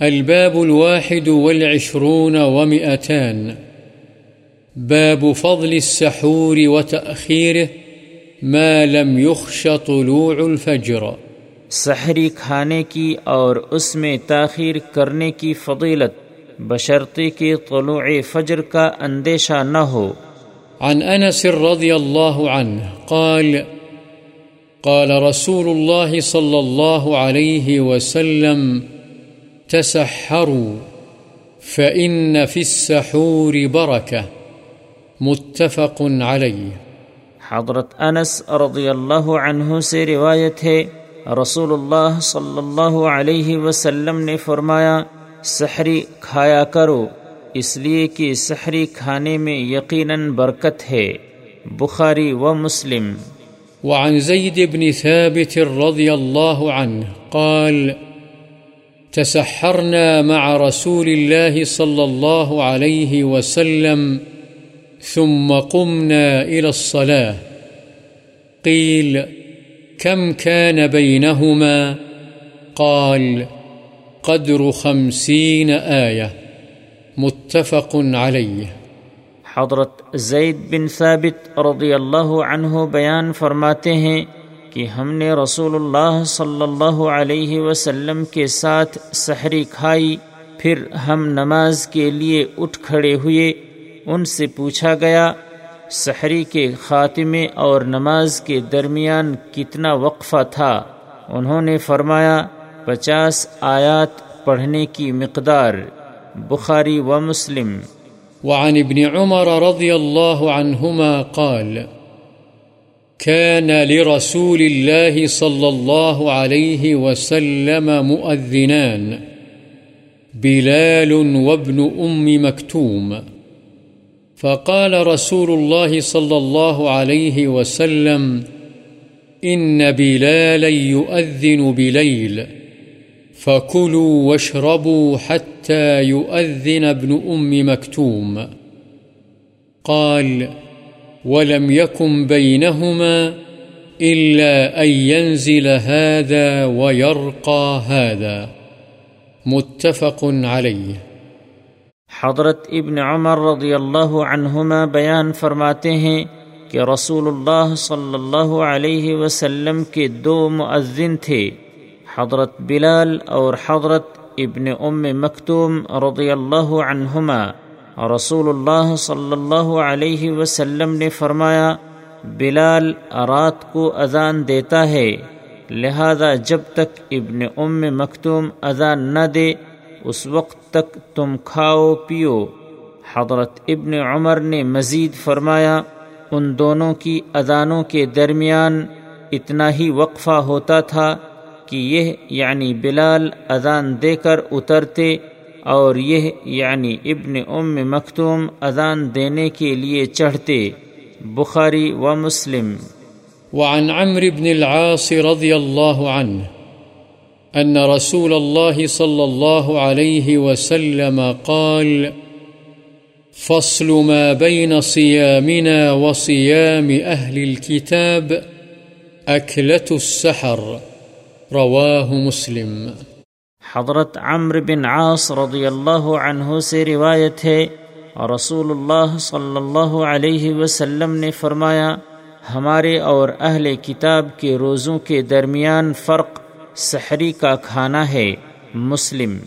الباب الواحد والعشرون ومئتان. باب فضل السحور وتأخيره ما لم يخش طلوع الفجر. سحری کھانے کی اور اس میں تاخیر کرنے کی فضیلت بشرطی کی طلوع فجر کا اندیشہ نہ ہو۔ عن أنس رضي الله عنه قال قال رسول الله صلى الله عليه وسلم تسحروا فإن في السحور بركة. متفق عليه. حضرت انس رضی اللہ عنہ سے روایت ہے رسول اللہ صلی اللہ علیہ وسلم نے فرمایا سحری کھایا کرو اس لیے کہ سحری کھانے میں یقیناً برکت ہے۔ بخاری و مسلم۔ وعن زيد بن ثابت رضي الله عنه قال تسحرنا مع رسول الله صلى الله عليه وسلم ثم قمنا إلى الصلاة. قيل، كم كان بينهما؟ قال، قدر خمسين آية. متفق عليه. حضرت زید بن ثابت رضی اللہ عنہ بیان فرماتے ہیں کہ ہم نے رسول اللہ صلی اللہ علیہ وسلم کے ساتھ سحری کھائی، پھر ہم نماز کے لیے اٹھ کھڑے ہوئے، ان سے پوچھا گیا، سحری کے خاتمے اور نماز کے درمیان کتنا وقفہ تھا؟ انہوں نے فرمایا، پچاس آیات پڑھنے کی مقدار، بخاری و مسلم۔ وعن ابن عمر رضي الله عنهما قال كان لرسول الله صلى الله عليه وسلم مؤذنان. بلال وابن أم مكتوم. فقال رسول الله صلى الله عليه وسلم، إن بلالا يؤذن بليل. فكلوا واشربوا حتى يؤذن ابن أم مكتوم. قال ولم يكن بينهما إلا أن ينزل هذا ويرقى هذا. متفق عليه. حضرت ابن عمر رضی اللہ عنہما بیان فرماتے ہیں کہ رسول اللہ صلی اللہ علیہ وسلم کے دو مؤذن تھے، حضرت بلال اور حضرت ابن ام مکتوم رضی اللہ عنہما۔ رسول اللہ صلی اللہ علیہ وسلم نے فرمایا، بلال رات کو اذان دیتا ہے، لہذا جب تک ابن ام مکتوم اذان نہ دے، اس وقت تک تم کھاؤ پیو۔ حضرت ابن عمر نے مزید فرمایا، ان دونوں کی اذانوں کے درمیان اتنا ہی وقفہ ہوتا تھا کہ یہ یعنی بلال اذان دے کر اترتے اور یہ یعنی ابن ام مختوم اذان دینے کے لیے چڑھتے۔ بخاری و مسلم۔ وعن عمرو بن العاص رضي الله عنه أن رسول الله صلى الله عليه وسلم قال، فصل ما بين صيامنا وصيام أهل الكتاب أكلة السحر رواه مسلم۔ حضرت عمر بن عاص رضی اللہ عنہ سے روایت ہے رسول اللہ صلی اللہ علیہ وسلم نے فرمایا، ہمارے اور اہل کتاب کے روزوں کے درمیان فرق سحری کا کھانا ہے، مسلم۔